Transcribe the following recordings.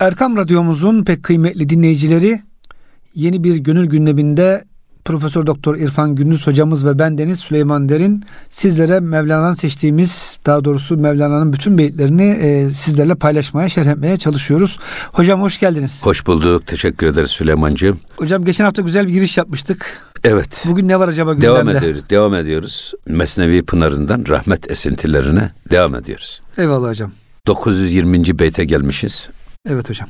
Erkam Radyomuzun pek kıymetli dinleyicileri yeni bir gönül gündeminde Profesör Doktor İrfan Gündüz hocamız ve ben Deniz Süleyman Derin sizlere Mevlana'nın seçtiğimiz daha doğrusu Mevlana'nın bütün beyitlerini e, sizlerle paylaşmaya, şerh etmeye çalışıyoruz. Hocam hoş geldiniz. Hoş bulduk. Teşekkür ederiz Süleyman'cığım. Hocam geçen hafta güzel bir giriş yapmıştık. Evet. Bugün ne var acaba gündemde? Devam ediyoruz. Devam ediyoruz. Mesnevi Pınarı'ndan rahmet esintilerine devam ediyoruz. Eyvallah hocam. 920. beyte gelmişiz. Evet hocam.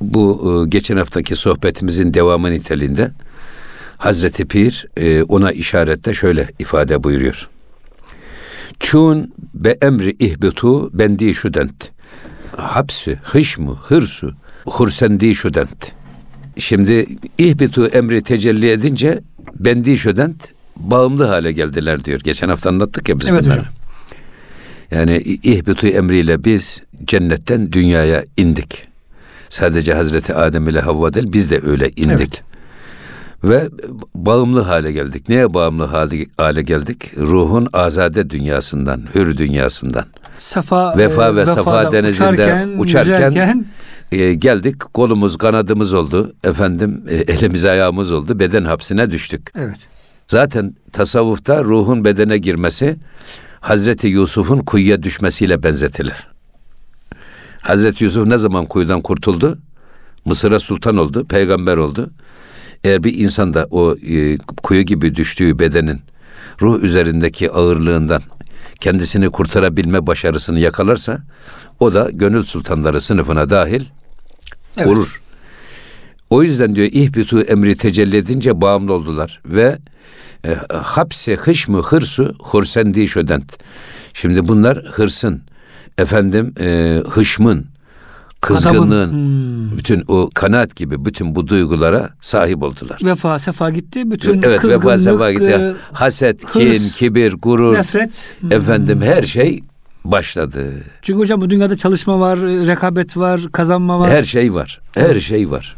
Bu e, geçen haftaki sohbetimizin devamı niteliğinde Hazreti Pir e, ona işarette şöyle ifade buyuruyor. Çun be emri ihbitu bendi şudent. Hapsi, hışmu, hırsu, hursendi şudent. Şimdi ihbitu emri tecelli edince bendi şudent bağımlı hale geldiler diyor. Geçen hafta anlattık ya biz Evet bunları. hocam. Yani ihbitu emriyle biz cennetten dünyaya indik. Sadece Hazreti Adem ile Havva değil biz de öyle indik. Evet. Ve bağımlı hale geldik. Neye bağımlı hale, hale geldik? Ruhun azade dünyasından, hür dünyasından. Safa Vefa ve Safa denizinde uçarken, uçarken, yüzerken, E, geldik kolumuz kanadımız oldu. Efendim e, elimiz ayağımız oldu. Beden hapsine düştük. evet. Zaten tasavvufta ruhun bedene girmesi Hazreti Yusuf'un kuyuya düşmesiyle benzetilir. Hazreti Yusuf ne zaman kuyudan kurtuldu? Mısır'a sultan oldu, peygamber oldu. Eğer bir insan da o e, kuyu gibi düştüğü bedenin ruh üzerindeki ağırlığından kendisini kurtarabilme başarısını yakalarsa o da gönül sultanları sınıfına dahil Evet. olur. O yüzden diyor ihbitu emri tecelli edince bağımlı oldular ve e, hapse hışmı hırsu hursendi şödent. Şimdi bunlar hırsın, efendim e, hışmın, kızgınlığın, Hmm. bütün o kanaat gibi bütün bu duygulara sahip oldular. Vefa, sefa gitti. Bütün evet kızgınlık, vefa sefa gitti. e, Haset, hırs, kin, kibir, gurur, nefret. Hmm. efendim her şey başladı. Çünkü hocam bu dünyada çalışma var, e, rekabet var, kazanma var. Her şey var. Her şey var.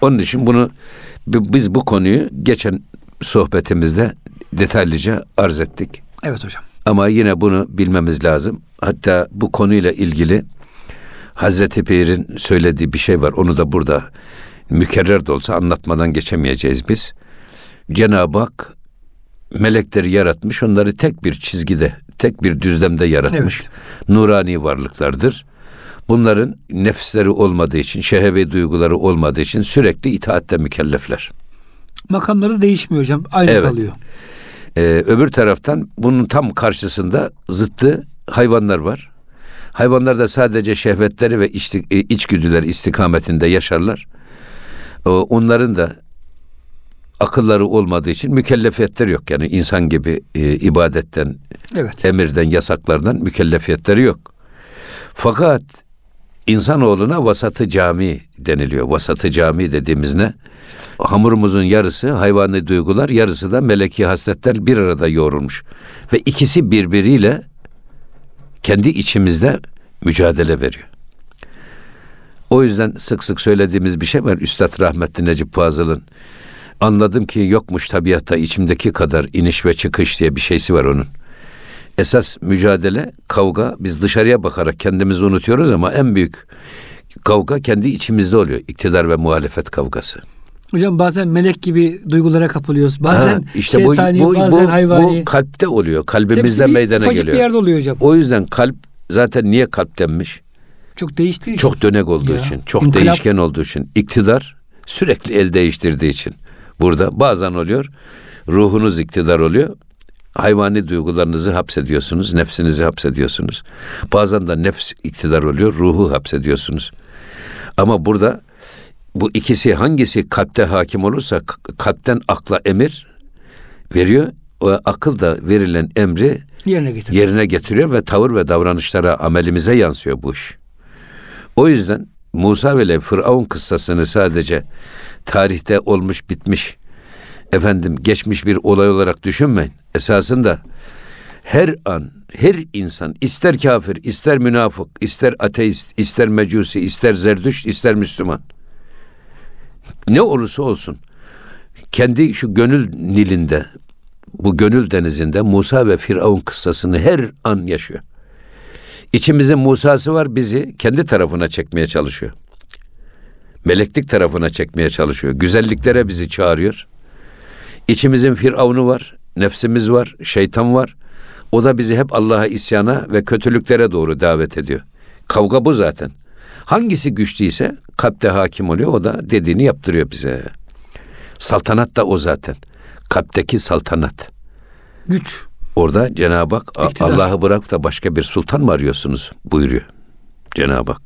Onun için bunu bi- biz bu konuyu geçen sohbetimizde detaylıca arz ettik. Evet hocam. Ama yine bunu bilmemiz lazım. Hatta bu konuyla ilgili Hazreti Pir'in söylediği bir şey var. Onu da burada mükerrer de olsa anlatmadan geçemeyeceğiz biz. Cenab-ı Hak melekleri yaratmış, onları tek bir çizgide, tek bir düzlemde yaratmış. Nurani varlıklardır. Bunların nefisleri olmadığı için, şehevi duyguları olmadığı için sürekli itaatte mükellefler. Makamları değişmiyor hocam. Aynı Evet. kalıyor. Ee, öbür taraftan bunun tam karşısında zıttı hayvanlar var. Hayvanlar da sadece şehvetleri ve içti, e, içgüdüler istikametinde yaşarlar. O, onların da akılları olmadığı için mükellefiyetleri yok. Yani insan gibi e, ibadetten, Evet. emirden, yasaklardan mükellefiyetleri yok. Fakat insanoğluna vasatı cami deniliyor. Vasatı cami dediğimiz ne? Hamurumuzun yarısı hayvani duygular, yarısı da meleki hasletler bir arada yoğrulmuş. Ve ikisi birbiriyle kendi içimizde mücadele veriyor. O yüzden sık sık söylediğimiz bir şey var. Üstad rahmetli Necip Fazıl'ın anladım ki yokmuş tabiatta içimdeki kadar iniş ve çıkış diye bir şeysi var onun. Esas mücadele, kavga biz dışarıya bakarak kendimizi unutuyoruz ama en büyük kavga kendi içimizde oluyor. İktidar ve muhalefet kavgası. Hocam bazen melek gibi duygulara kapılıyoruz. Bazen Ha, işte bu, şeytani, bu, bazen bu, hayvani. bu kalpte oluyor. Kalbimizde Hepsi meydana geliyor. bir yerde oluyor hocam. O yüzden kalp zaten niye kalp denmiş? Çok değiştiği için. Çok dönek olduğu Ya, için, çok inkılap. değişken olduğu için, iktidar sürekli el değiştirdiği için. Burada bazen oluyor, ruhunuz iktidar oluyor. Hayvani duygularınızı hapsediyorsunuz, nefsinizi hapsediyorsunuz. Bazen de nefs iktidar oluyor, ruhu hapsediyorsunuz. Ama burada bu ikisi hangisi kalpte hakim olursa kalpten akla emir veriyor. O akıl da verilen emri yerine getiriyor. yerine getiriyor ve tavır ve davranışlara, amelimize yansıyor bu iş. O yüzden Musa ve Firavun kıssasını sadece tarihte olmuş bitmiş, efendim geçmiş bir olay olarak düşünmeyin. Esasında her an, her insan ister kafir, ister münafık, ister ateist, ister mecusi, ister zerdüşt, ister Müslüman. Ne olursa olsun kendi şu gönül nilinde, bu gönül denizinde Musa ve Firavun kıssasını her an yaşıyor. İçimizin Musa'sı var bizi kendi tarafına çekmeye çalışıyor. Meleklik tarafına çekmeye çalışıyor. Güzelliklere bizi çağırıyor. İçimizin firavunu var, nefsimiz var, şeytan var. O da bizi hep Allah'a isyana ve kötülüklere doğru davet ediyor. Kavga bu zaten. Hangisi güçlüyse kalpte hakim oluyor. O da dediğini yaptırıyor bize. Saltanat da o zaten. Kalpteki saltanat. Güç. Orada Cenab-ı Hak. Allah'ı bırak da başka bir sultan mı arıyorsunuz buyuruyor Cenab-ı Hak.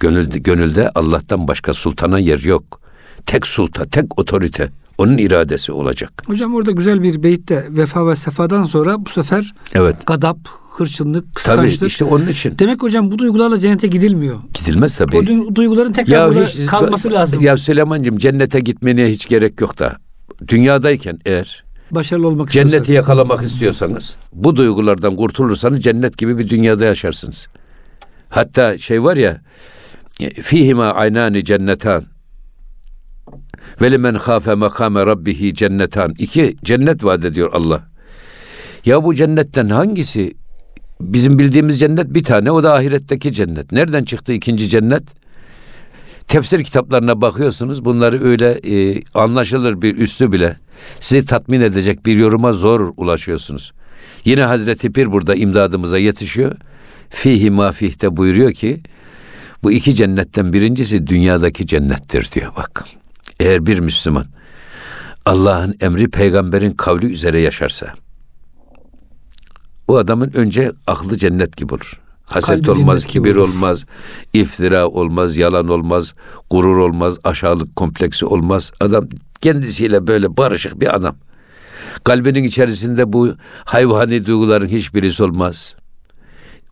Gönülde, gönülde Allah'tan başka sultana yer yok. Tek sulta, tek otorite. Onun iradesi olacak. Hocam orada güzel bir beytte vefa ve sefadan sonra bu sefer Evet. gadap, hırçınlık, Tabii kıskançlık. işte onun için. Demek hocam bu duygularla cennete gidilmiyor. Gidilmez tabii. O du- duyguların tekrar burada hiç- kalması lazım. Ya Süleyman'cığım cennete gitmeye hiç gerek yok da. Dünyadayken eğer Başarılı olmak cenneti istiyorsak. yakalamak istiyorsanız bu duygulardan kurtulursanız cennet gibi bir dünyada yaşarsınız. Hatta şey var ya fihima aynani cennetan ve limen khafe makame rabbihi cennetan. İki cennet vaat ediyor Allah. Ya bu cennetten hangisi bizim bildiğimiz cennet bir tane o da ahiretteki cennet. Nereden çıktı ikinci cennet? Tefsir kitaplarına bakıyorsunuz bunları öyle e, anlaşılır bir üstü bile sizi tatmin edecek bir yoruma zor ulaşıyorsunuz. Yine Hazreti Pir burada imdadımıza yetişiyor. Fihi mafihte buyuruyor ki bu iki cennetten birincisi dünyadaki cennettir diyor bak. Eğer bir Müslüman Allah'ın emri peygamberin kavli üzere yaşarsa o adamın önce aklı cennet gibi olur. Haset Kalbi olmaz, kibir olur. olmaz, iftira olmaz, yalan olmaz, gurur olmaz, aşağılık kompleksi olmaz. Adam kendisiyle böyle barışık bir adam. Kalbinin içerisinde bu hayvani duyguların hiçbirisi olmaz.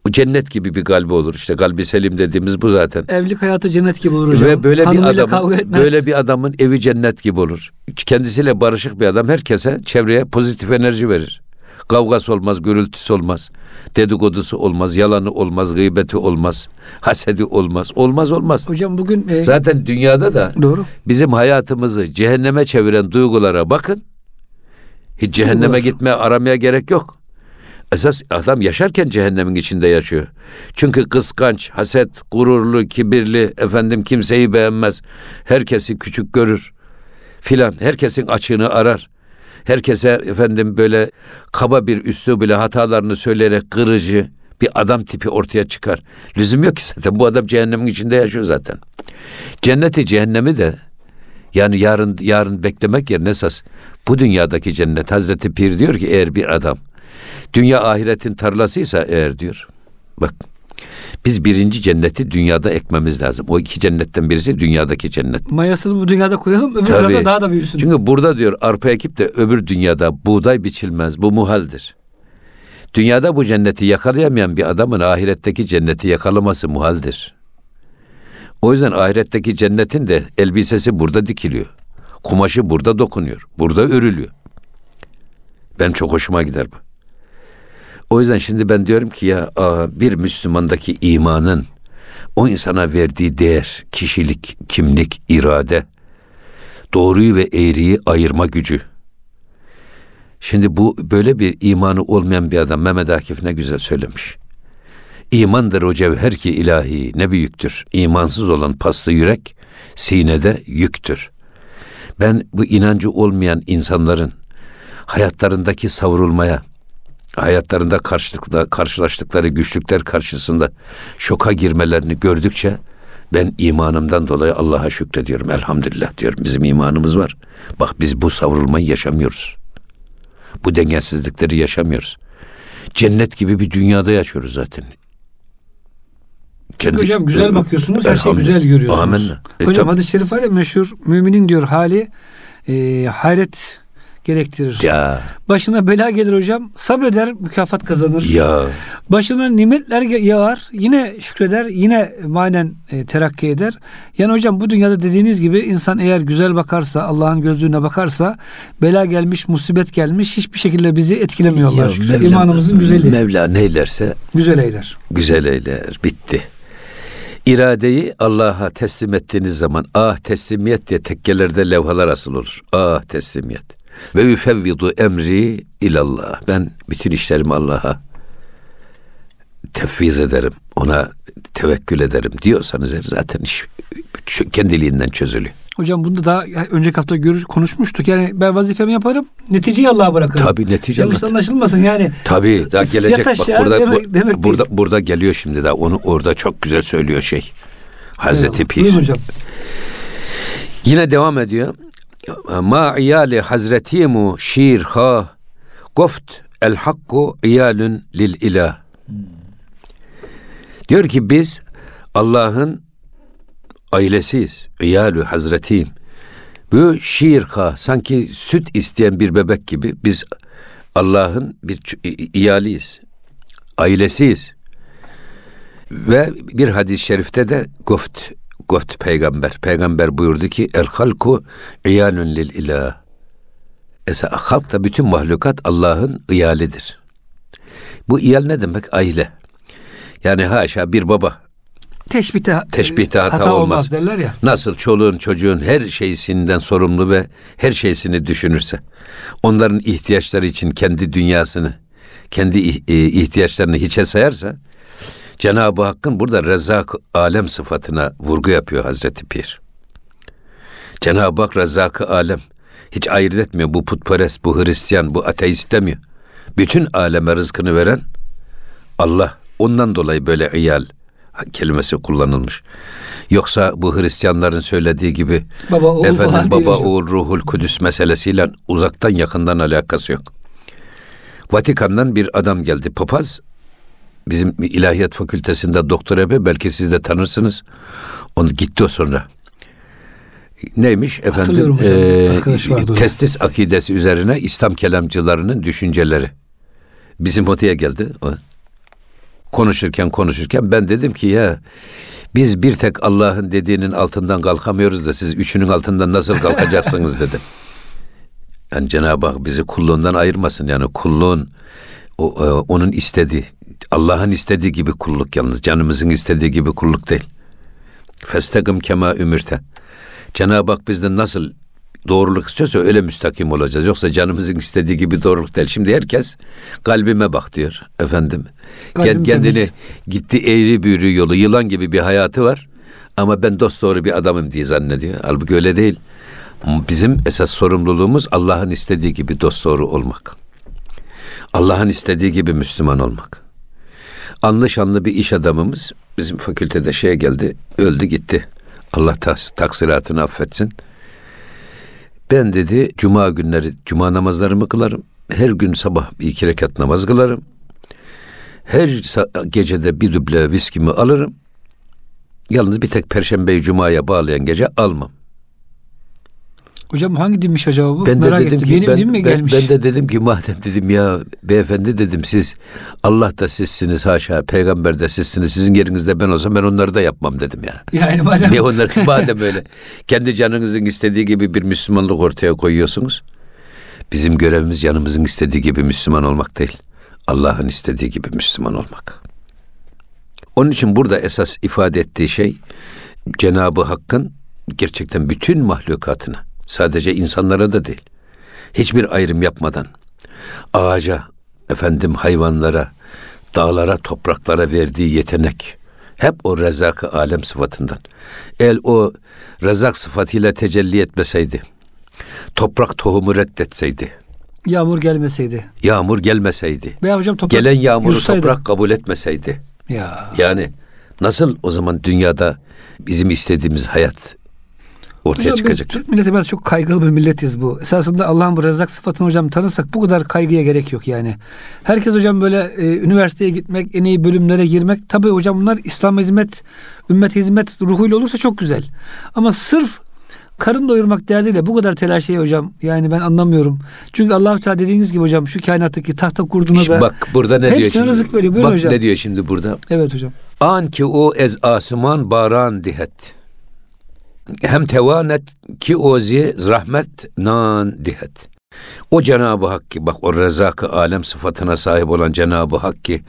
O cennet gibi bir kalbi olur. İşte kalbi selim dediğimiz bu zaten. Evlilik hayatı cennet gibi olur hocam. Ve böyle bir adamın böyle bir adamın evi cennet gibi olur. Kendisiyle barışık bir adam herkese çevreye pozitif enerji verir. Kavgası olmaz, gürültüsü olmaz. Dedikodusu olmaz, yalanı olmaz, gıybeti olmaz, hasedi olmaz. Olmaz olmaz. Hocam bugün e, Zaten dünyada da doğru. bizim hayatımızı cehenneme çeviren duygulara bakın. Hiç cehenneme Duygular. gitmeye aramaya gerek yok. Esas adam yaşarken cehennemin içinde yaşıyor. Çünkü kıskanç, haset, gururlu, kibirli, efendim kimseyi beğenmez. Herkesi küçük görür filan. Herkesin açığını arar. Herkese efendim böyle kaba bir üslubuyla hatalarını söyleyerek kırıcı bir adam tipi ortaya çıkar. Lüzum yok ki zaten. Bu adam cehennemin içinde yaşıyor zaten. Cenneti cehennemi de yani yarın yarın beklemek yerine esas bu dünyadaki cennet Hazreti Pir diyor ki eğer bir adam dünya ahiretin tarlasıysa eğer diyor bak biz birinci cenneti dünyada ekmemiz lazım. O iki cennetten birisi dünyadaki cennet. Mayasını bu dünyada koyalım öbür Tabii. tarafta daha da büyüsün. Çünkü burada diyor arpa ekip de öbür dünyada buğday biçilmez. Bu muhaldir. Dünyada bu cenneti yakalayamayan bir adamın ahiretteki cenneti yakalaması muhaldir. O yüzden ahiretteki cennetin de elbisesi burada dikiliyor. Kumaşı burada dokunuyor. Burada örülüyor. Ben çok hoşuma gider bu. O yüzden şimdi ben diyorum ki ya bir Müslümandaki imanın o insana verdiği değer, kişilik, kimlik, irade, doğruyu ve eğriyi ayırma gücü. Şimdi bu böyle bir imanı olmayan bir adam Mehmet Akif ne güzel söylemiş. İmandır o cevher ki ilahi ne büyüktür. İmansız olan paslı yürek sinede yüktür. Ben bu inancı olmayan insanların hayatlarındaki savrulmaya, hayatlarında karşılaştıkları güçlükler karşısında şoka girmelerini gördükçe ben imanımdan dolayı Allah'a şükrediyorum. Elhamdülillah diyorum. Bizim imanımız var. Bak biz bu savrulmayı yaşamıyoruz. Bu dengesizlikleri yaşamıyoruz. Cennet gibi bir dünyada yaşıyoruz zaten. Kendi- Hocam güzel bakıyorsunuz, her şeyi güzel görüyorsunuz. Amenna. E, Hocam tabii. hadis-i şerif var ya meşhur, müminin diyor hali e, hayret gerektirir. Ya Başına bela gelir hocam, sabreder, mükafat kazanır. ya Başına nimetler yağar, yine şükreder, yine manen e, terakki eder. Yani hocam bu dünyada dediğiniz gibi insan eğer güzel bakarsa, Allah'ın gözlüğüne bakarsa, bela gelmiş, musibet gelmiş hiçbir şekilde bizi etkilemiyorlar. Ya Çünkü Mevla- İmanımızın güzelliği. Mevla neylerse güzel eyler. güzel eyler. Bitti. İradeyi Allah'a teslim ettiğiniz zaman ah teslimiyet diye tekkelerde levhalar asıl olur. Ah teslimiyet. Ve yüfevvidu emri ilallah. Ben bütün işlerimi Allah'a tefviz ederim. Ona tevekkül ederim diyorsanız zaten iş kendiliğinden çözülüyor. Hocam bunu da daha önceki hafta görüş, konuşmuştuk. Yani ben vazifemi yaparım, neticeyi Allah'a bırakırım. Tabii netice Yanlış anlaşılmasın yani. Tabii daha gelecek bak burada demek, bu, demek burada değil. burada geliyor şimdi daha onu orada çok güzel söylüyor şey. Hazreti evet, Pir. hocam. Yine devam ediyor. Ma iyali hazretimu şir ha goft el hakku iyalün lil ilah. Diyor ki biz Allah'ın ailesiyiz. İyalü hazretiyim. Bu şiirka sanki süt isteyen bir bebek gibi biz Allah'ın bir iyaliyiz. Ailesiyiz. Ve bir hadis-i şerifte de goft, goft peygamber. Peygamber buyurdu ki el halku iyalun lil ilah. Esa halk da bütün mahlukat Allah'ın iyalidir. Bu iyal ne demek? Aile. Yani haşa bir baba teşbihte, teşbihte hata, hata olmaz. olmaz derler ya. Nasıl çoluğun çocuğun her şeysinden sorumlu ve her şeysini düşünürse, onların ihtiyaçları için kendi dünyasını, kendi e, ihtiyaçlarını hiçe sayarsa, Cenab-ı Hakk'ın burada Rezzak alem sıfatına vurgu yapıyor Hazreti Pir. Cenab-ı Hak Rezzak alem hiç ayırt etmiyor. Bu putperest, bu Hristiyan, bu ateist demiyor. Bütün aleme rızkını veren Allah. Ondan dolayı böyle iyal, kelimesi kullanılmış. Yoksa bu Hristiyanların söylediği gibi baba, oğul efendim baba oğul ruhul kudüs meselesiyle uzaktan yakından alakası yok. Vatikan'dan bir adam geldi papaz. Bizim ilahiyat fakültesinde doktor Ebe belki siz de tanırsınız. Onu gitti o sonra. Neymiş efendim? E, testis akidesi üzerine İslam kelamcılarının düşünceleri. Bizim odaya geldi. O konuşurken konuşurken ben dedim ki ya biz bir tek Allah'ın dediğinin altından kalkamıyoruz da siz üçünün altından nasıl kalkacaksınız dedim. Yani Cenab-ı Hak bizi kulluğundan ayırmasın. Yani kulluğun o, e, onun istediği, Allah'ın istediği gibi kulluk yalnız. Canımızın istediği gibi kulluk değil. Festagım kema ümürte. Cenab-ı Hak bizden nasıl doğruluk istiyorsa öyle müstakim olacağız. Yoksa canımızın istediği gibi doğruluk değil. Şimdi herkes kalbime bak diyor efendim. Kalbim Kendini temiz. gitti eğri büğrü yolu yılan gibi bir hayatı var. Ama ben dost doğru bir adamım diye zannediyor. Halbuki öyle değil. Bizim esas sorumluluğumuz Allah'ın istediği gibi dost doğru olmak. Allah'ın istediği gibi Müslüman olmak. Anlı şanlı bir iş adamımız bizim fakültede şeye geldi, öldü gitti. Allah taksiratını affetsin. Ben dedi cuma günleri cuma namazlarımı kılarım. Her gün sabah bir iki rekat namaz kılarım. Her gecede bir duble viskimi alırım. Yalnız bir tek perşembeyi cumaya bağlayan gece almam. Hocam hangi dinmiş acaba bu? Ben Merak de dedim ettim. ki Yeni ben, din mi gelmiş? Ben, ben de dedim ki madem dedim ya beyefendi dedim siz Allah da sizsiniz haşa peygamber de sizsiniz sizin yerinizde ben olsam ben onları da yapmam dedim ya. Yani madem. Ne onlar madem öyle kendi canınızın istediği gibi bir Müslümanlık ortaya koyuyorsunuz. Bizim görevimiz canımızın istediği gibi Müslüman olmak değil. Allah'ın istediği gibi Müslüman olmak. Onun için burada esas ifade ettiği şey Cenab-ı Hakk'ın gerçekten bütün mahlukatına Sadece insanlara da değil. Hiçbir ayrım yapmadan ağaca, efendim hayvanlara, dağlara, topraklara verdiği yetenek hep o rezak alem sıfatından. El o rezak sıfatıyla tecelli etmeseydi, toprak tohumu reddetseydi, yağmur gelmeseydi, yağmur gelmeseydi, veya hocam toprak gelen yağmuru yutsaydı. toprak kabul etmeseydi, ya. yani nasıl o zaman dünyada bizim istediğimiz hayat ortaya hocam çıkacak. Biz Türk milleti biraz çok kaygılı bir milletiz bu. Esasında Allah'ın bu rezak sıfatını hocam tanırsak bu kadar kaygıya gerek yok yani. Herkes hocam böyle e, üniversiteye gitmek, en iyi bölümlere girmek. Tabii hocam bunlar İslam hizmet, ümmet hizmet ruhuyla olursa çok güzel. Ama sırf karın doyurmak derdiyle bu kadar telaş şey hocam. Yani ben anlamıyorum. Çünkü Allah Teala dediğiniz gibi hocam şu kainattaki tahta kurduğuna da bak burada ne diyor şimdi? rızık veriyor. Buyurun bak hocam. ne diyor şimdi burada? Evet hocam. An ki o ez asuman baran dihet hem tevanet ki ozi rahmet nan dihet. O Cenab-ı Hak ki bak o rezak alem sıfatına sahip olan Cenab-ı Hak ki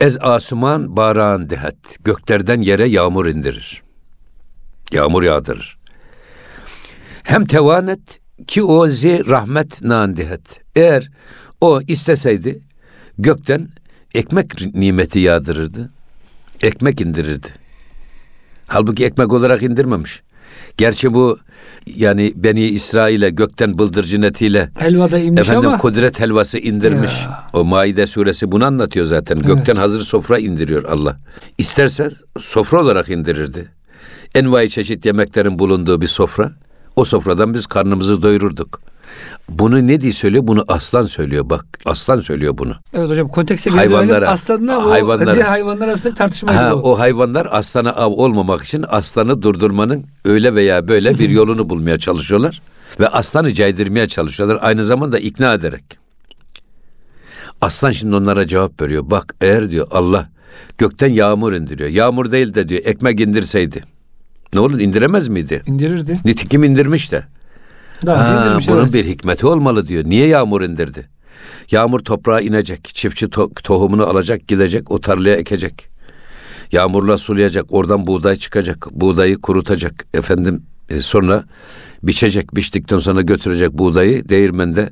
ez asuman baran dihet. Göklerden yere yağmur indirir. Yağmur yağdırır. Hem tevanet ki ozi rahmet nan dihet. Eğer o isteseydi gökten ekmek nimeti yağdırırdı. Ekmek indirirdi. Halbuki ekmek olarak indirmemiş Gerçi bu yani Beni İsrail'e gökten bıldırcın etiyle Helva da inmiş efendim ama kudret helvası indirmiş. Ya. O Maide suresi bunu anlatıyor zaten. Gökten hazır sofra indiriyor Allah. İsterse sofra olarak indirirdi. Envai çeşit yemeklerin bulunduğu bir sofra. O sofradan biz karnımızı doyururduk. Bunu ne diye söylüyor? Bunu aslan söylüyor. Bak aslan söylüyor bunu. evet hocam kontekste Hayvanlara- aslında o hayvanlara- diğer hayvanlar arasında tartışma Ha, o hayvanlar aslana av olmamak için aslanı durdurmanın öyle veya böyle bir yolunu bulmaya çalışıyorlar. Ve aslanı caydırmaya çalışıyorlar. Aynı zamanda ikna ederek. Aslan şimdi onlara cevap veriyor. Bak eğer diyor Allah gökten yağmur indiriyor. Yağmur değil de diyor ekmek indirseydi. Ne olur indiremez miydi? indirirdi. Nitekim indirmiş de. Daha önce Ha, indirmiş, bunun evet. bir hikmeti olmalı diyor. Niye yağmur indirdi? Yağmur toprağa inecek, çiftçi to- tohumunu alacak, gidecek, o tarlaya ekecek. Yağmurla sulayacak, oradan buğday çıkacak, buğdayı kurutacak. Efendim e, sonra biçecek, biçtikten sonra götürecek buğdayı değirmende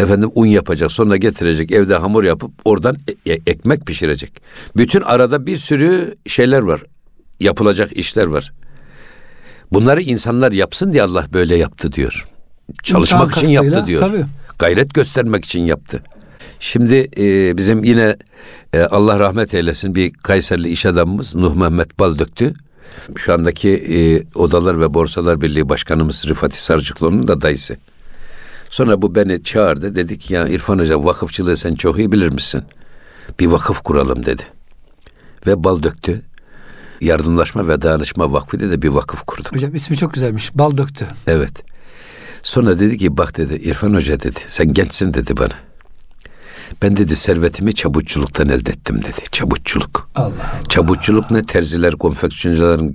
efendim un yapacak, sonra getirecek, evde hamur yapıp oradan e- e- ekmek pişirecek. Bütün arada bir sürü şeyler var. Yapılacak işler var. Bunları insanlar yapsın diye Allah böyle yaptı diyor. Çalışmak İmkan için yaptı diyor. tabii. Gayret göstermek için yaptı. Şimdi e, bizim yine e, Allah rahmet eylesin bir Kayserli iş adamımız Nuh Mehmet Baldöktü. Şu andaki e, Odalar ve Borsalar Birliği Başkanımız Rıfat Sarcıklıoğlu'nun da dayısı. Sonra bu beni çağırdı. Dedi ki ya İrfan Hoca vakıfçılığı sen çok iyi bilir misin? Bir vakıf kuralım dedi. Ve bal döktü. Yardımlaşma ve Dayanışma Vakfı diye de bir vakıf kurduk. Hocam ismi çok güzelmiş. Bal döktü. Evet. Sonra dedi ki bak dedi İrfan Hoca dedi sen gençsin dedi bana. Ben dedi servetimi çabukçuluktan elde ettim dedi. Çabukçuluk. Allah Allah. Çabukçuluk ne? Terziler, konfeksiyoncuların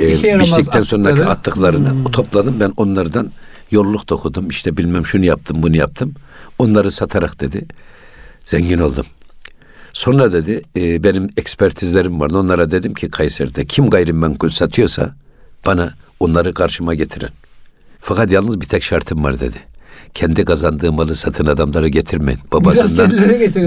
e, biçtikten sonraki attıkları. attıklarını topladım. Ben onlardan yolluk dokudum. İşte bilmem şunu yaptım, bunu yaptım. Onları satarak dedi. Zengin oldum. Sonra dedi e, benim ekspertizlerim vardı. Onlara dedim ki Kayseri'de kim gayrimenkul satıyorsa bana onları karşıma getirin. Fakat yalnız bir tek şartım var dedi. Kendi kazandığı malı satın adamları getirmeyin. Babasından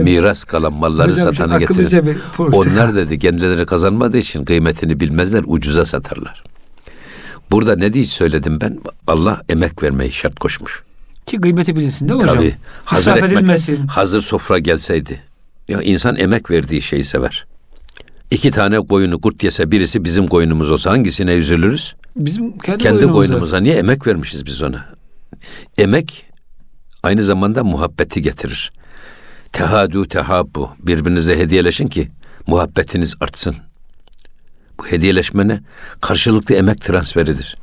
miras kalan malları Hocam satanı getirin. Onlar dedi kendileri kazanmadığı için kıymetini bilmezler, ucuza satarlar. Burada ne diye söyledim ben? Allah emek vermeyi şart koşmuş. Ki kıymeti bilinsin değil mi hocam? Tabii. Hazır İsraf ekmek, edilmesin. hazır sofra gelseydi. Ya insan emek verdiği şeyi sever. İki tane koyunu kurt yese birisi bizim koyunumuz olsa hangisine üzülürüz? Bizim kendi, Kendi koyunumuza niye emek vermişiz biz ona? Emek aynı zamanda muhabbeti getirir. Tehadu tehabbu birbirinize hediyeleşin ki muhabbetiniz artsın. Bu hediyeleşme ne? Karşılıklı emek transferidir.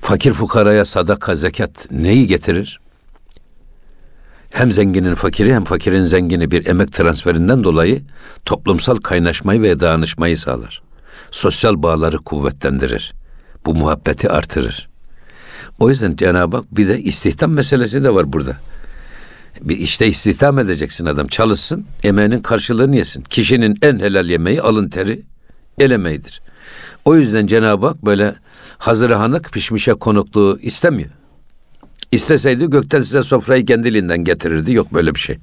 Fakir fukaraya sadaka, zekat neyi getirir? Hem zenginin fakiri hem fakirin zengini bir emek transferinden dolayı toplumsal kaynaşmayı ve dayanışmayı sağlar. Sosyal bağları kuvvetlendirir. Bu muhabbeti artırır. O yüzden Cenab-ı Hak bir de istihdam meselesi de var burada. Bir işte istihdam edeceksin adam. Çalışsın, emeğinin karşılığını yesin. Kişinin en helal yemeği alın teri, el emeğidir. O yüzden Cenab-ı Hak böyle hazır hanık pişmişe konukluğu istemiyor. İsteseydi gökten size sofrayı kendiliğinden getirirdi. Yok böyle bir şey.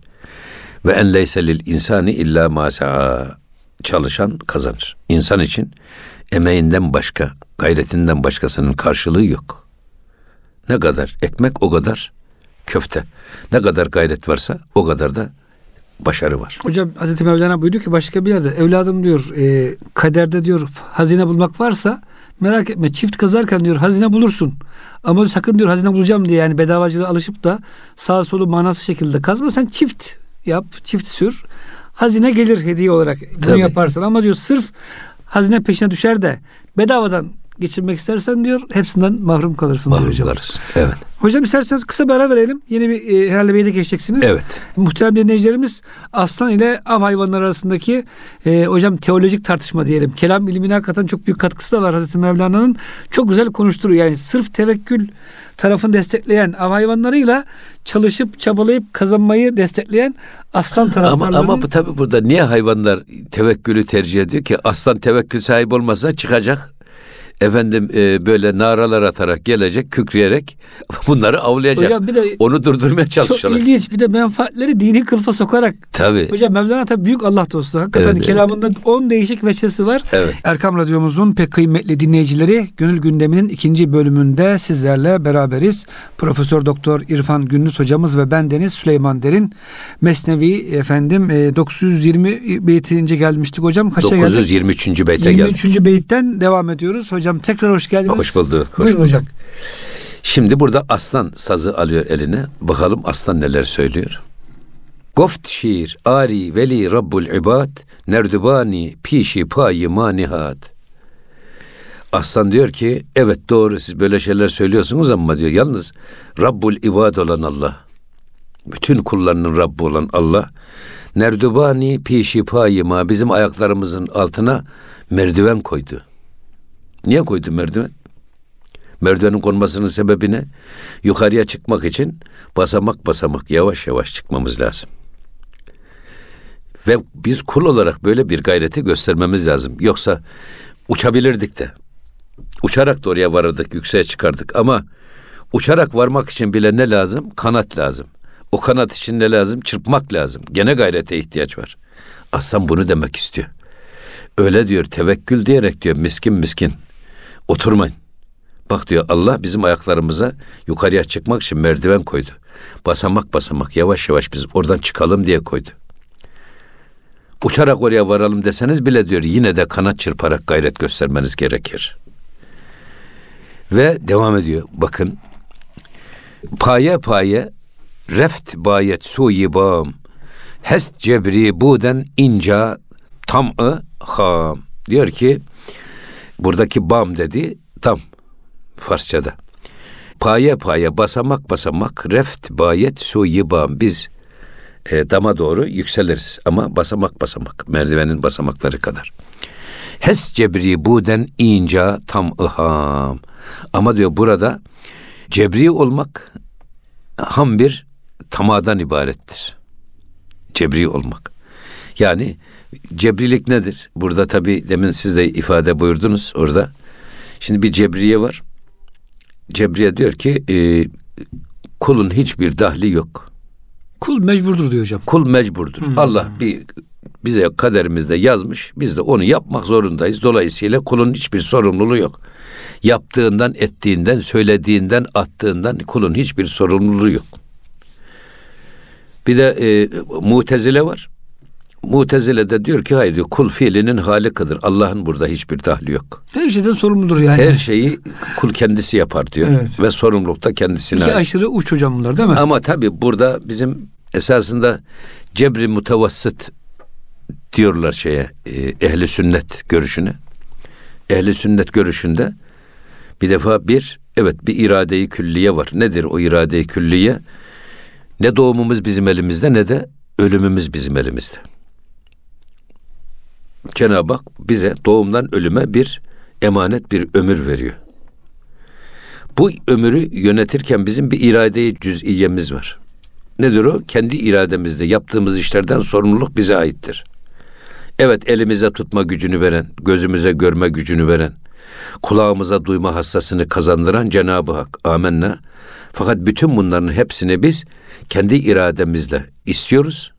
Ve en leyse lil insani illa ma. Çalışan kazanır. İnsan için emeğinden başka, gayretinden başkasının karşılığı yok. Ne kadar ekmek o kadar köfte. Ne kadar gayret varsa o kadar da başarı var. Hocam Hazreti Mevlana buyurdu ki başka bir yerde evladım diyor e, kaderde diyor hazine bulmak varsa merak etme çift kazarken diyor hazine bulursun. Ama sakın diyor hazine bulacağım diye yani bedavacılığa alışıp da sağ solu manası şekilde kazma sen çift yap çift sür. Hazine gelir hediye olarak bunu Tabii. yaparsan ama diyor sırf hazine peşine düşer de bedavadan geçirmek istersen diyor hepsinden mahrum kalırsın diyor Mahrum hocam. kalırız. Evet. Hocam isterseniz kısa bir ara verelim. Yeni bir e, herhalde bir geçeceksiniz. Evet. Muhterem dinleyicilerimiz aslan ile av hayvanları arasındaki e, hocam teolojik tartışma diyelim. Kelam ilmine hakikaten çok büyük katkısı da var Hazreti Mevlana'nın. Çok güzel konuşturuyor. Yani sırf tevekkül tarafını destekleyen av hayvanlarıyla çalışıp çabalayıp kazanmayı destekleyen aslan Ama, taraftarlarının ama bu tabi burada niye hayvanlar tevekkülü tercih ediyor ki? Aslan tevekkül sahibi olmasa çıkacak. Efendim e, böyle naralar atarak gelecek, kükreyerek bunları avlayacak. Hocam bir de Onu durdurmaya çok çalışacak. ilginç bir de menfaatleri dini kılıfa sokarak Tabii. Hocam Mevlana tabii büyük Allah dostu. Hakikaten Evet, kelamında 10 değişik veçesi var. Evet. Erkam Radyomuzun pek kıymetli dinleyicileri Gönül Gündemi'nin ikinci bölümünde sizlerle beraberiz. Profesör Doktor İrfan Gündüz hocamız ve ben Deniz Süleyman Derin. Mesnevi efendim e, 920 beytince gelmiştik hocam. Kaça geldik? 923. beyte geldik. 23. beyitten devam ediyoruz. Hocam tekrar hoş geldiniz. Hoş bulduk. Hoş Buyurun bulduk. hocam. Şimdi burada aslan sazı alıyor eline. Bakalım aslan neler söylüyor. Goft şiir ari veli rabbul ibad nerdubani pişi payi manihat. Aslan diyor ki evet doğru siz böyle şeyler söylüyorsunuz ama diyor yalnız Rabbul ibad olan Allah. Bütün kullarının Rabbi olan Allah. Nerdubani pişi payi ma bizim ayaklarımızın altına merdiven koydu. Niye koydu merdiven? Merdivenin konmasının sebebi ne? Yukarıya çıkmak için basamak basamak yavaş yavaş çıkmamız lazım. Ve biz kul olarak böyle bir gayreti göstermemiz lazım. Yoksa uçabilirdik de. Uçarak da oraya varırdık, yükseğe çıkardık ama uçarak varmak için bile ne lazım? Kanat lazım. O kanat için ne lazım? Çırpmak lazım. Gene gayrete ihtiyaç var. Aslan bunu demek istiyor. Öyle diyor tevekkül diyerek diyor miskin miskin. Oturmayın. Bak diyor Allah bizim ayaklarımıza yukarıya çıkmak için merdiven koydu. Basamak basamak yavaş yavaş biz oradan çıkalım diye koydu. Uçarak oraya varalım deseniz bile diyor yine de kanat çırparak gayret göstermeniz gerekir. Ve devam ediyor. Bakın. Paye paye reft bayet suyibam hest cebri buden inca tam'ı ham. Diyor ki buradaki bam dedi tam Farsçada. Paye paye basamak basamak reft bayet suyibam biz e, dama doğru yükseliriz ama basamak basamak merdivenin basamakları kadar. Hes cebri buden inca tam ıham. Ama diyor burada cebri olmak ham bir tamadan ibarettir. Cebri olmak. Yani cebrilik nedir? Burada tabi demin siz de ifade buyurdunuz orada. Şimdi bir cebriye var. Cebriye diyor ki e, kulun hiçbir dahli yok. Kul mecburdur diyor hocam. Kul mecburdur. Allah bir bize kaderimizde yazmış. Biz de onu yapmak zorundayız. Dolayısıyla kulun hiçbir sorumluluğu yok. Yaptığından, ettiğinden, söylediğinden, attığından kulun hiçbir sorumluluğu yok. Bir de e, mutezile var. Mutezile de diyor ki hayır diyor kul fiilinin halikıdır. Allah'ın burada hiçbir dahli yok. Her şeyden sorumludur yani. Her şeyi kul kendisi yapar diyor. Evet. Ve sorumluluk da kendisine İki aşırı uç hocam bunlar değil mi? Ama tabii burada bizim esasında cebri mutavassıt diyorlar şeye e, ehli sünnet görüşüne. Ehli sünnet görüşünde bir defa bir evet bir iradeyi külliye var. Nedir o iradeyi külliye? Ne doğumumuz bizim elimizde ne de ölümümüz bizim elimizde. Cenab-ı Hak bize doğumdan ölüme bir emanet bir ömür veriyor. Bu ömürü yönetirken bizim bir irade-i cüz'iyemiz var. Nedir o? Kendi irademizde yaptığımız işlerden sorumluluk bize aittir. Evet elimize tutma gücünü veren, gözümüze görme gücünü veren, kulağımıza duyma hassasını kazandıran Cenab-ı Hak. Amenna. Fakat bütün bunların hepsini biz kendi irademizle istiyoruz.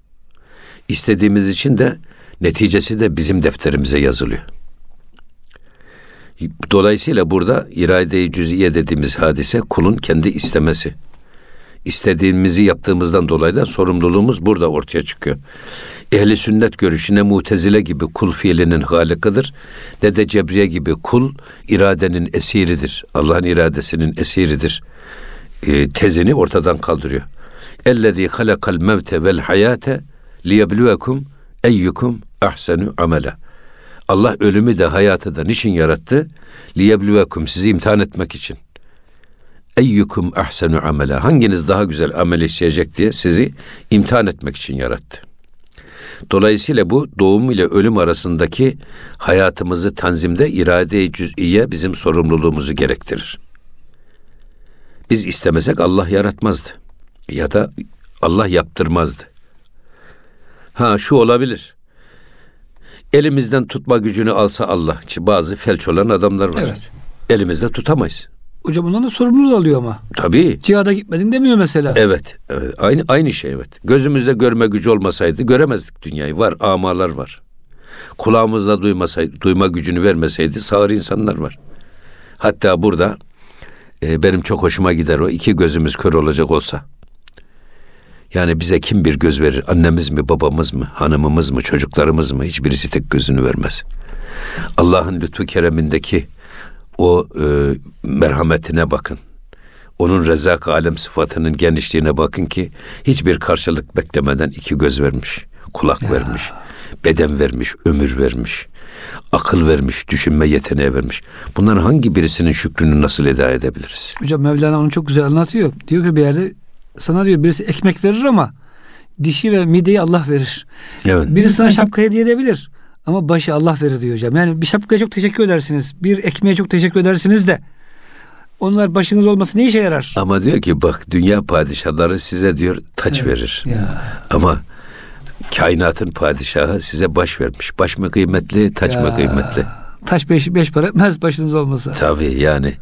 İstediğimiz için de neticesi de bizim defterimize yazılıyor. Dolayısıyla burada irade-i cüz'iye dediğimiz hadise kulun kendi istemesi. İstediğimizi yaptığımızdan dolayı da sorumluluğumuz burada ortaya çıkıyor. Ehli sünnet görüşü ne mutezile gibi kul fiilinin halikıdır ne de cebriye gibi kul iradenin esiridir. Allah'ın iradesinin esiridir. E, tezini ortadan kaldırıyor. Ellezî halakal mevte vel hayate liyebluvekum eyyukum ahsenu amela. Allah ölümü de hayatı da niçin yarattı? Liyebluvekum sizi imtihan etmek için. Eyyukum ahsenu amela. Hanginiz daha güzel amel işleyecek diye sizi imtihan etmek için yarattı. Dolayısıyla bu doğum ile ölüm arasındaki hayatımızı tanzimde irade-i cüz'iye bizim sorumluluğumuzu gerektirir. Biz istemesek Allah yaratmazdı. Ya da Allah yaptırmazdı. Ha şu olabilir. Elimizden tutma gücünü alsa Allah. Ki bazı felç olan adamlar var. Evet. elimizde tutamayız. Hocam ondan da sorumluluğu alıyor ama. Tabii. Cihada gitmedin demiyor mesela. Evet, evet. Aynı aynı şey evet. Gözümüzde görme gücü olmasaydı göremezdik dünyayı. Var, amalar var. Kulağımızda duymasaydı, duyma gücünü vermeseydi sağır insanlar var. Hatta burada e, benim çok hoşuma gider o iki gözümüz kör olacak olsa. Yani bize kim bir göz verir? Annemiz mi, babamız mı, hanımımız mı, çocuklarımız mı? Hiçbirisi tek gözünü vermez. Allah'ın lütfu keremindeki o e, merhametine bakın. Onun rezak alem sıfatının genişliğine bakın ki hiçbir karşılık beklemeden iki göz vermiş, kulak ya. vermiş, beden vermiş, ömür vermiş, akıl vermiş, düşünme yeteneği vermiş. Bunların hangi birisinin şükrünü nasıl eda edebiliriz? Hocam Mevlana onu çok güzel anlatıyor. Diyor ki bir yerde sana diyor birisi ekmek verir ama dişi ve mideyi Allah verir. Evet. Birisi sana şapka hediye edebilir. Ama başı Allah verir diyor hocam. Yani bir şapkaya çok teşekkür edersiniz. Bir ekmeğe çok teşekkür edersiniz de onlar başınız olması ne işe yarar? Ama diyor ki bak dünya padişahları size diyor taç evet. verir. Ya. Ama kainatın padişahı size baş vermiş. Baş mı kıymetli, taç ya. mı kıymetli? Taş beş, beş para etmez başınız olmasa. Tabii yani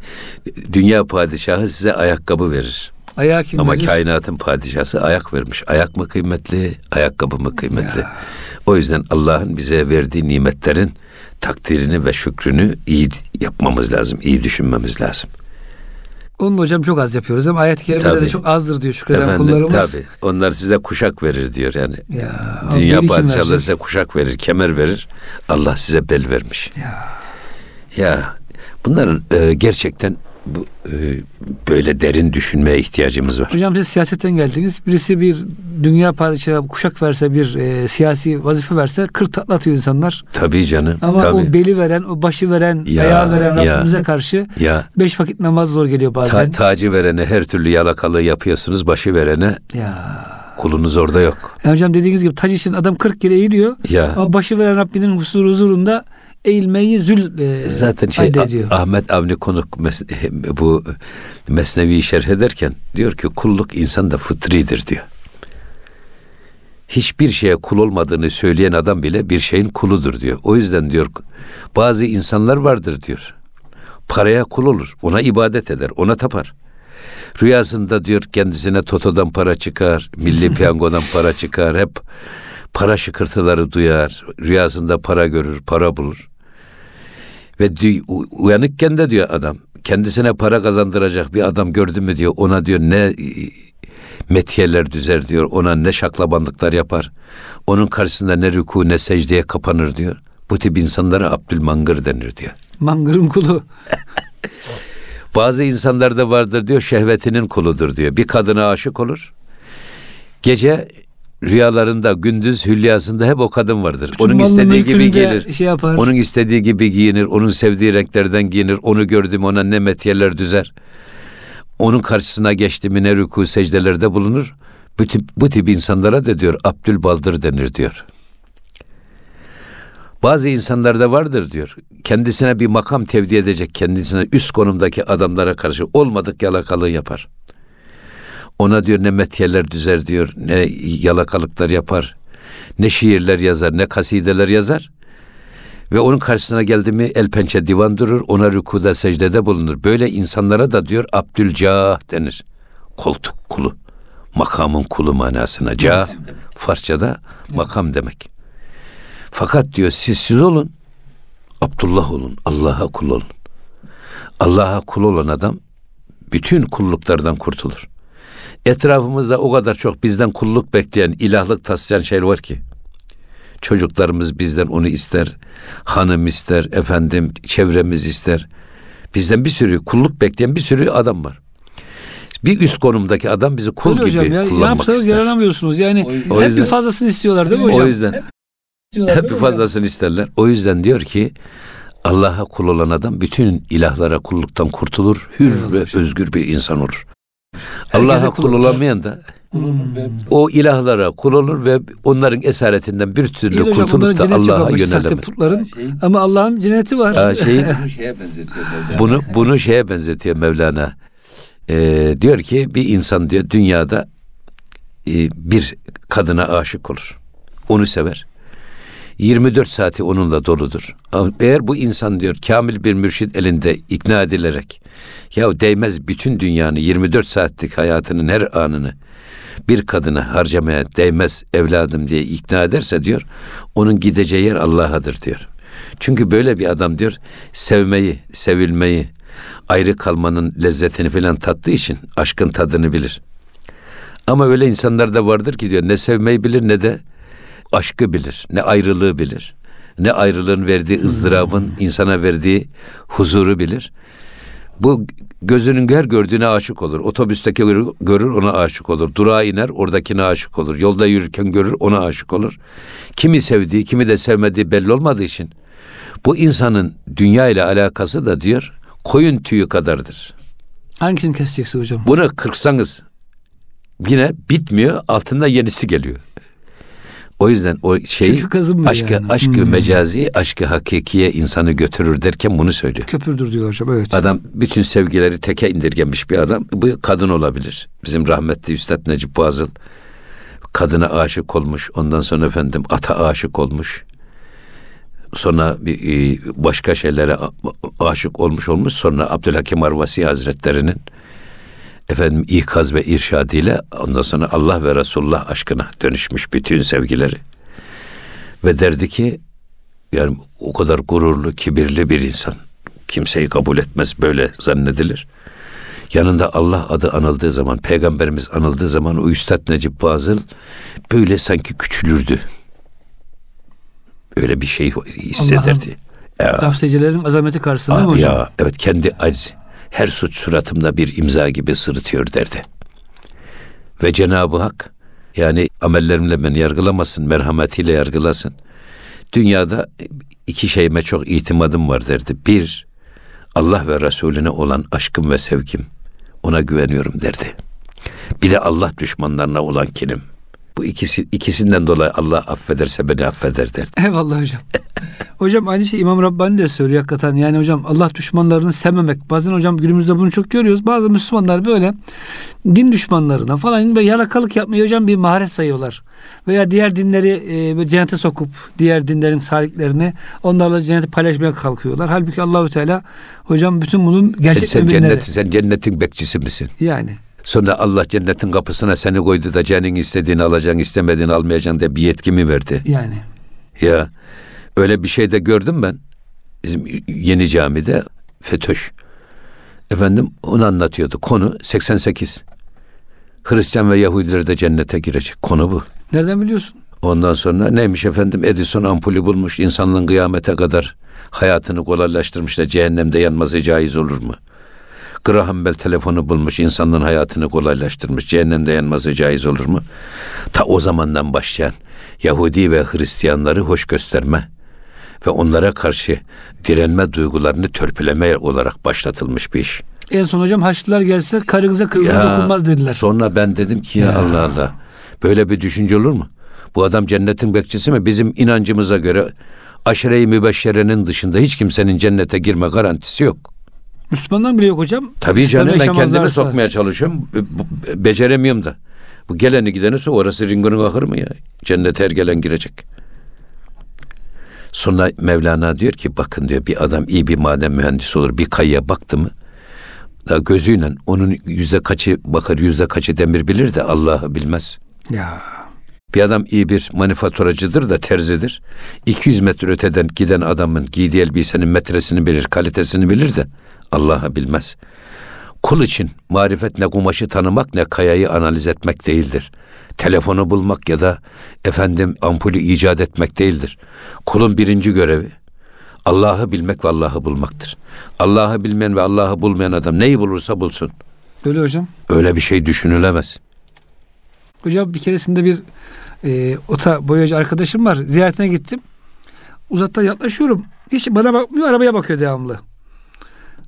dünya padişahı size ayakkabı verir. Ayağı kim Ama verir? kainatın padişahı ayak vermiş. Ayak mı kıymetli, ayakkabı mı kıymetli? Ya. O yüzden Allah'ın bize verdiği nimetlerin takdirini ve şükrünü iyi yapmamız lazım, iyi düşünmemiz lazım. Onu hocam çok az yapıyoruz ama ayet-i kerimede de çok azdır diyor şükreden Efendim, kullarımız. Tabii. Onlar size kuşak verir diyor yani. Ya, Dünya padişahları size kuşak verir, kemer verir. Allah size bel vermiş. Ya. Ya bunların e, gerçekten bu, e, böyle derin düşünmeye ihtiyacımız var. Hocam siz siyasetten geldiniz. Birisi bir dünya padişahı kuşak verse bir e, siyasi vazife verse kırk tatlatıyor insanlar. Tabii canım. Ama tabii. o beli veren, o başı veren, ya, ayağı veren ya, Rabbimize karşı ya, beş vakit namaz zor geliyor bazen. Ta, tacı verene her türlü yalakalığı yapıyorsunuz. Başı verene ya. kulunuz orada yok. Yani hocam dediğiniz gibi tac için adam kırk kere eğiliyor. Ya. Ama başı veren Rabbinin huzuru huzurunda eğilmeyi zül e, Zaten şey ediyor. Ahmet Avni Konuk mes, bu Mesnevi'yi şerh ederken diyor ki kulluk insanda fıtridir diyor. Hiçbir şeye kul olmadığını söyleyen adam bile bir şeyin kuludur diyor. O yüzden diyor bazı insanlar vardır diyor. Paraya kul olur, ona ibadet eder, ona tapar. Rüyasında diyor kendisine Toto'dan para çıkar, Milli Piyango'dan para çıkar, hep para şıkırtıları duyar, rüyasında para görür, para bulur. Ve uyanıkken de diyor adam kendisine para kazandıracak bir adam gördü mü diyor ona diyor ne metiyeler düzer diyor ona ne şaklabanlıklar yapar. Onun karşısında ne rüku ne secdeye kapanır diyor. Bu tip insanlara Abdülmangır denir diyor. Mangırın kulu. Bazı insanlar da vardır diyor şehvetinin kuludur diyor. Bir kadına aşık olur. Gece rüyalarında gündüz hülyasında hep o kadın vardır. Bütün onun istediği gibi gelir. Şey yapar. Onun istediği gibi giyinir. Onun sevdiği renklerden giyinir. Onu gördüm ona ne metiyeler düzer. Onun karşısına geçti mi ne rükû secdelerde bulunur. Bu tip, bu tip insanlara da diyor Abdülbaldır denir diyor. Bazı insanlarda vardır diyor. Kendisine bir makam tevdi edecek, kendisine üst konumdaki adamlara karşı olmadık yalakalığı yapar. Ona diyor ne metiyeler düzer diyor, ne yalakalıklar yapar, ne şiirler yazar, ne kasideler yazar. Ve onun karşısına geldi mi el pençe divan durur, ona rükuda secdede bulunur. Böyle insanlara da diyor Abdülcah denir. Koltuk kulu, makamın kulu manasına. Cah, Farsçada makam demek. Fakat diyor siz siz olun, Abdullah olun, Allah'a kul olun. Allah'a kul olan adam bütün kulluklardan kurtulur. Etrafımızda o kadar çok bizden kulluk bekleyen, ilahlık taslayan şey var ki. Çocuklarımız bizden onu ister, hanım ister, efendim çevremiz ister. Bizden bir sürü kulluk bekleyen bir sürü adam var. Bir üst konumdaki adam bizi kul Öyle gibi hocam ya, kullanmak yapsanız ister. yaranamıyorsunuz. Yani o yüzden, hep bir fazlasını istiyorlar değil mi hocam? O yüzden hep bir fazlasını isterler. O yüzden diyor ki Allah'a kul olan adam bütün ilahlara kulluktan kurtulur, hür ve özgür bir insan olur. Allah'a kul olamayan da hmm. o ilahlara kul olur ve onların esaretinden bir türlü İyi kurtulup da Allah'a yönelemez. Putların, ama Allah'ın cenneti var. Aa, şey, bunu şeye benzetiyor Mevlana. Bunu, bunu şeye benzetiyor Mevlana. Ee, diyor ki bir insan diyor dünyada e, bir kadına aşık olur. Onu sever. 24 saati onunla doludur. Eğer bu insan diyor kamil bir mürşit elinde ikna edilerek ya değmez bütün dünyanı 24 saatlik hayatının her anını bir kadına harcamaya değmez evladım diye ikna ederse diyor onun gideceği yer Allah'adır diyor. Çünkü böyle bir adam diyor sevmeyi, sevilmeyi, ayrı kalmanın lezzetini filan tattığı için aşkın tadını bilir. Ama öyle insanlar da vardır ki diyor ne sevmeyi bilir ne de aşkı bilir, ne ayrılığı bilir. Ne ayrılığın verdiği ızdırabın insana verdiği huzuru bilir. Bu gözünün her gördüğüne aşık olur. Otobüsteki görür, ona aşık olur. Durağa iner oradakine aşık olur. Yolda yürürken görür ona aşık olur. Kimi sevdiği kimi de sevmediği belli olmadığı için bu insanın dünya ile alakası da diyor koyun tüyü kadardır. Hangisini keseceksin hocam? Bunu kırksanız yine bitmiyor altında yenisi geliyor. O yüzden o şey aşkı, yani. aşkı hmm. mecazi, aşkı hakikiye insanı götürür derken bunu söylüyor. Köpürdür diyor hocam evet. Adam bütün sevgileri teke indirgemiş bir adam. Bu kadın olabilir. Bizim rahmetli Üstad Necip Fazıl kadına aşık olmuş. Ondan sonra efendim ata aşık olmuş. Sonra bir e, başka şeylere aşık olmuş olmuş. Sonra Abdülhakim Arvasi Hazretleri'nin efendim ikaz ve irşadıyla ondan sonra Allah ve Resulullah aşkına dönüşmüş bütün sevgileri. Ve derdi ki yani o kadar gururlu, kibirli bir insan. Kimseyi kabul etmez böyle zannedilir. Yanında Allah adı anıldığı zaman, peygamberimiz anıldığı zaman o Üstad Necip Fazıl böyle sanki küçülürdü. Öyle bir şey hissederdi. Tavsiyecilerin azameti karşısında mı hocam? Ya, evet kendi acz, her suç suratımda bir imza gibi sırıtıyor derdi. Ve Cenab-ı Hak yani amellerimle beni yargılamasın, merhametiyle yargılasın. Dünyada iki şeyime çok itimadım var derdi. Bir, Allah ve Resulüne olan aşkım ve sevgim. Ona güveniyorum derdi. Bir de Allah düşmanlarına olan kinim. Bu ikisi ikisinden dolayı Allah affederse beni affeder derdi. Eyvallah hocam. hocam aynı şey İmam Rabbani de söylüyor hakikaten. Yani hocam Allah düşmanlarını sevmemek. Bazen hocam günümüzde bunu çok görüyoruz. Bazı Müslümanlar böyle din düşmanlarına falan ve yalakalık yapmayı hocam bir maharet sayıyorlar. Veya diğer dinleri e, cennete sokup diğer dinlerin saliklerini onlarla cenneti paylaşmaya kalkıyorlar. Halbuki Allahü Teala hocam bütün bunun gerçek sen, sen, cennet, sen cennetin bekçisi misin? Yani. Sonra Allah cennetin kapısına seni koydu da canın istediğini alacaksın, istemediğini almayacaksın diye bir yetki mi verdi? Yani. Ya öyle bir şey de gördüm ben. Bizim yeni camide FETÖ'ş. Efendim onu anlatıyordu. Konu 88. Hristiyan ve Yahudiler de cennete girecek. Konu bu. Nereden biliyorsun? Ondan sonra neymiş efendim Edison ampulü bulmuş insanlığın kıyamete kadar hayatını kolaylaştırmış da cehennemde yanması caiz olur mu? Graham Bell telefonu bulmuş, insanlığın hayatını kolaylaştırmış. Cehennemde yanması caiz olur mu? Ta o zamandan başlayan Yahudi ve Hristiyanları hoş gösterme ve onlara karşı direnme duygularını törpüleme olarak başlatılmış bir iş. En son hocam Haçlılar gelse karınıza kızına dokunmaz dediler. Sonra ben dedim ki ya, ya Allah Allah böyle bir düşünce olur mu? Bu adam cennetin bekçisi mi? Bizim inancımıza göre aşire-i mübeşşerenin dışında hiç kimsenin cennete girme garantisi yok. Müslümandan bile yok hocam. Tabii canım ben kendimi sokmaya çalışıyorum. Beceremiyorum da. Bu geleni gideni sok. Orası ringonun ahır mı ya? Cennete her gelen girecek. Sonra Mevlana diyor ki bakın diyor bir adam iyi bir maden mühendisi olur. Bir kayaya baktı mı da gözüyle onun yüzde kaçı bakar yüzde kaçı demir bilir de Allah'ı bilmez. Ya. Bir adam iyi bir manifaturacıdır da terzidir. 200 metre öteden giden adamın giydiği elbisenin metresini bilir, kalitesini bilir de Allah'a bilmez. Kul için marifet ne kumaşı tanımak ne kayayı analiz etmek değildir. Telefonu bulmak ya da efendim ampulü icat etmek değildir. Kulun birinci görevi Allah'ı bilmek ve Allah'ı bulmaktır. Allah'ı bilmeyen ve Allah'ı bulmayan adam neyi bulursa bulsun. Öyle hocam. Öyle bir şey düşünülemez. Hocam bir keresinde bir e, ota boyacı arkadaşım var. Ziyaretine gittim. Uzaktan yaklaşıyorum. Hiç bana bakmıyor, arabaya bakıyor devamlı.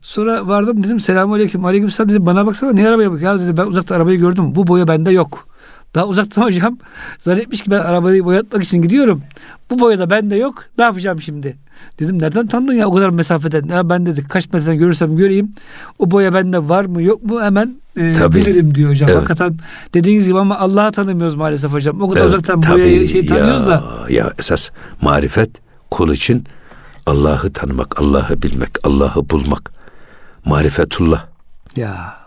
Sonra vardım dedim selamun aleyküm. Aleyküm selam dedim bana baksana ne arabaya bak ya dedi ben uzakta arabayı gördüm. Bu boya bende yok. Daha uzaktan hocam zannetmiş ki ben arabayı boyatmak için gidiyorum. Bu boya da bende yok. Ne yapacağım şimdi? Dedim nereden tanıdın ya o kadar mesafeden? Ya ben dedi kaç metreden görürsem göreyim. O boya bende var mı yok mu hemen e, Tabii. bilirim diyor hocam. Evet. Hakikaten dediğiniz gibi ama Allah'ı tanımıyoruz maalesef hocam. O kadar Evet, uzaktan tabii boyayı şey tanıyoruz ya, da. Ya esas marifet kul için Allah'ı tanımak, Allah'ı bilmek, Allah'ı bulmak. Marifetullah. Ya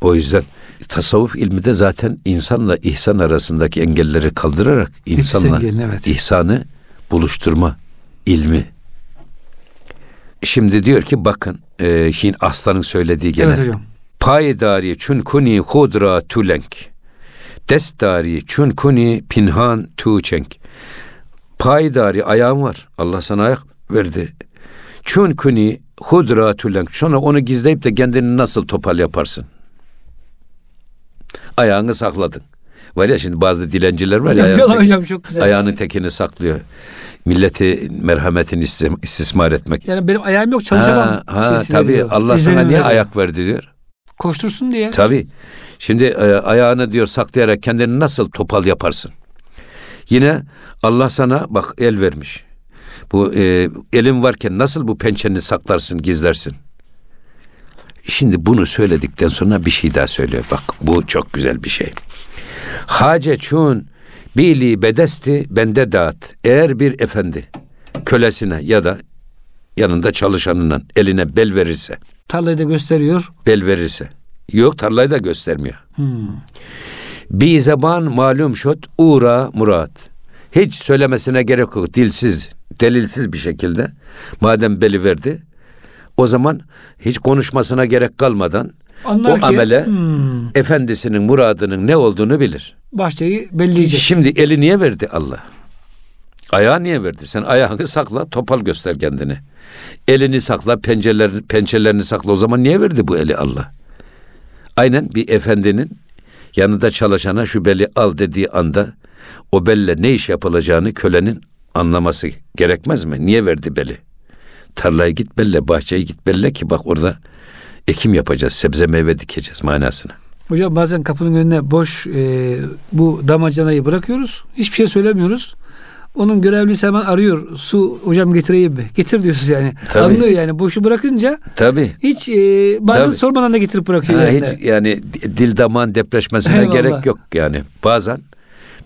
O yüzden tasavvuf ilmi de zaten insanla ihsan arasındaki engelleri kaldırarak insanla engelini, evet. ihsanı buluşturma ilmi. Şimdi diyor ki bakın e, Hin Aslan'ın söylediği gene. evet hocam. Payidari çün kuni hudra tülenk. Destari çün kuni pinhan tuğçenk. Payidari ayağın var. Allah sana ayak verdi. Çün kuni hudra tülenk. Sonra onu gizleyip de kendini nasıl topal yaparsın? Ayağını sakladın. Var ya şimdi bazı dilenciler var ya ayağını, hocam çok güzel. ayağının tekini saklıyor. Milleti merhametini istismar etmek. Yani benim ayağım yok çalışamam. Ha, ha tabii veriyor. Allah sana İzlenim niye veriyor. ayak verdi diyor. Koştursun diye. Tabii. Şimdi e, ayağını diyor saklayarak kendini nasıl topal yaparsın? Yine Allah sana bak el vermiş. Bu e, elin varken nasıl bu pençeni saklarsın, gizlersin? Şimdi bunu söyledikten sonra bir şey daha söylüyor. Bak bu çok güzel bir şey. Hace çun bili bedesti bende dağıt. Eğer bir efendi kölesine ya da yanında çalışanının eline bel verirse, Tarlayı da gösteriyor. bel verirse. Yok tarlayı da göstermiyor. Hmm. Bir zaman malum şot uğra murat. Hiç söylemesine gerek yok. Dilsiz, delilsiz bir şekilde. Madem beli verdi. O zaman hiç konuşmasına gerek kalmadan Anlar o ki amele hmm, efendisinin muradının ne olduğunu bilir. bahçeyi belleyecek. Şimdi eli niye verdi Allah? Ayağı niye verdi? Sen ayağını sakla, topal göster kendini. Elini sakla, pençelerini, pençelerini sakla. O zaman niye verdi bu eli Allah? Aynen bir efendinin yanında çalışana şu beli al dediği anda o belle ne iş yapılacağını kölenin anlaması gerekmez mi? Niye verdi beli? Tarlaya git belle, bahçeye git belle ki bak orada ekim yapacağız, sebze meyve dikeceğiz manasına. Hocam bazen kapının önüne boş e, bu damacanayı bırakıyoruz. Hiçbir şey söylemiyoruz. Onun görevlisi hemen arıyor. Su hocam getireyim mi? Getir diyorsunuz yani. Tabii. Anlıyor yani. Boşu bırakınca Tabii. hiç e, bazen Tabii. sormadan da getirip bırakıyor. Ha, yani. hiç yani di- dil damağın depreşmesine Eyvallah. gerek yok yani. Bazen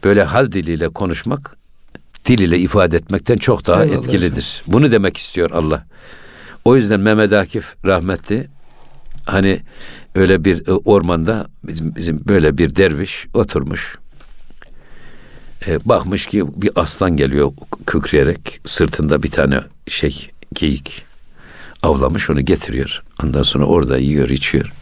böyle hal diliyle konuşmak dil ile ifade etmekten çok daha Eyvallah etkilidir. Bunu demek istiyor Allah. O yüzden Mehmet Akif rahmetli hani öyle bir e, ormanda bizim, bizim böyle bir derviş oturmuş. E, bakmış ki bir aslan geliyor kükreyerek sırtında bir tane şey geyik avlamış onu getiriyor. Ondan sonra orada yiyor içiyor.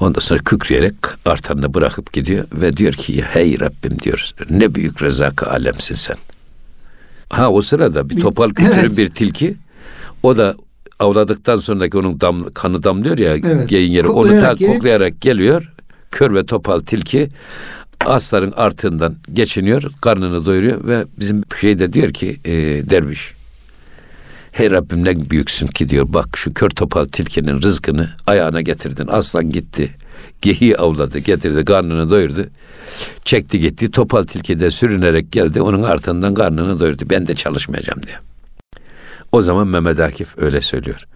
Ondan sonra kükreyerek artanını bırakıp gidiyor ve diyor ki hey Rabbim diyor ne büyük rezaka alemsin sen. Ha o sırada bir topal kültürün Evet. bir tilki o da avladıktan sonraki onun dam, kanı damlıyor ya Evet. geyin yeri onu ta, gelip- koklayarak geliyor. Kör ve topal tilki asların artığından geçiniyor, karnını doyuruyor ve bizim şeyde diyor ki e, derviş Hey Rabbim ne büyüksün ki diyor. Bak şu kör topal tilkinin rızkını ayağına getirdin. Aslan gitti. Gehiği avladı, getirdi, karnını doyurdu. Çekti gitti. Topal tilki de sürünerek geldi. Onun ardından karnını doyurdu. Ben de çalışmayacağım diyor. O zaman Mehmet Akif öyle söylüyor.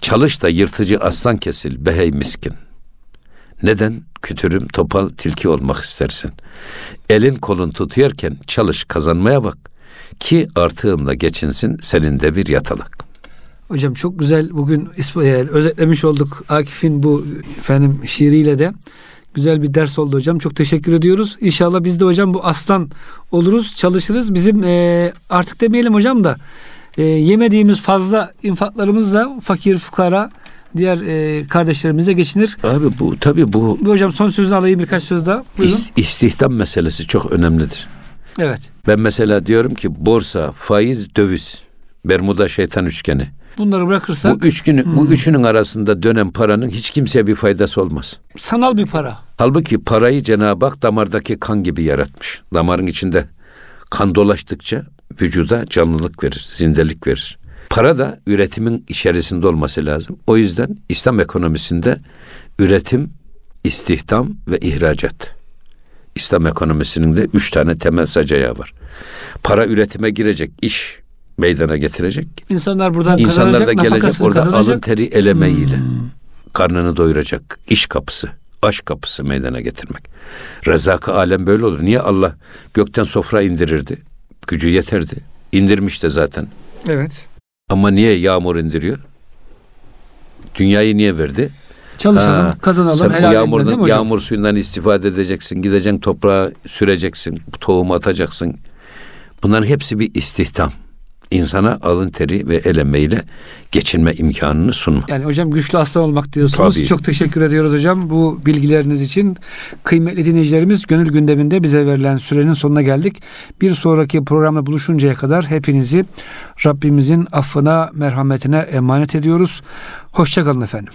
Çalış da yırtıcı aslan kesil behey miskin. Neden kütürüm topal tilki olmak istersin? Elin kolun tutuyorken çalış kazanmaya bak ki artığımla geçinsin senin de bir yatalak. Hocam çok güzel bugün isp- yani özetlemiş olduk Akif'in bu efendim şiiriyle de. Güzel bir ders oldu hocam. Çok teşekkür ediyoruz. İnşallah biz de hocam bu aslan oluruz, çalışırız. Bizim e, artık demeyelim hocam da e, yemediğimiz fazla infaklarımızla fakir, fukara, diğer e, kardeşlerimize geçinir. Abi bu tabii bu Bu hocam son sözünü alayım birkaç söz daha. Buyurun. is- istihdam meselesi çok önemlidir. Evet. Ben mesela diyorum ki borsa, faiz, döviz, Bermuda şeytan üçgeni. Bunları bırakırsak Bu üçünü, bu üçünün arasında dönen paranın hiç kimseye bir faydası olmaz. sanal bir para. Halbuki parayı Cenab-ı Hak damardaki kan gibi yaratmış. Damarın içinde kan dolaştıkça vücuda canlılık verir, zindelik verir. Para da üretimin içerisinde olması lazım. O yüzden İslam ekonomisinde üretim, istihdam ve ihracat. İslam ekonomisinin de üç tane temel sac ayağı var. Para üretime girecek, iş meydana getirecek. İnsanlar buradan İnsanlar da kazanacak, gelecek nafakasını orada kazanacak. alın teri elemeğiyle. Karnını doyuracak, iş kapısı aşk kapısı meydana getirmek. Rezak alem böyle olur. Niye Allah gökten sofra indirirdi? Gücü yeterdi. İndirmiş de zaten. Evet. Ama niye yağmur indiriyor? Dünyayı niye verdi? Çalışalım, Ha, kazanalım, Sen o helal değil mi yağmurdan, hocam? yağmur suyundan istifade edeceksin. Gideceksin toprağa süreceksin. Tohum atacaksın. Bunların hepsi bir istihdam. İnsana alın teri ve el emeğiyle geçinme imkanını sunma. Yani hocam güçlü aslan olmak diyorsunuz. Tabii. Çok teşekkür ediyoruz hocam bu bilgileriniz için. Kıymetli dinleyicilerimiz gönül gündeminde bize verilen sürenin sonuna geldik. Bir sonraki programda buluşuncaya kadar hepinizi Rabbimizin affına, merhametine emanet ediyoruz. Hoşçakalın efendim.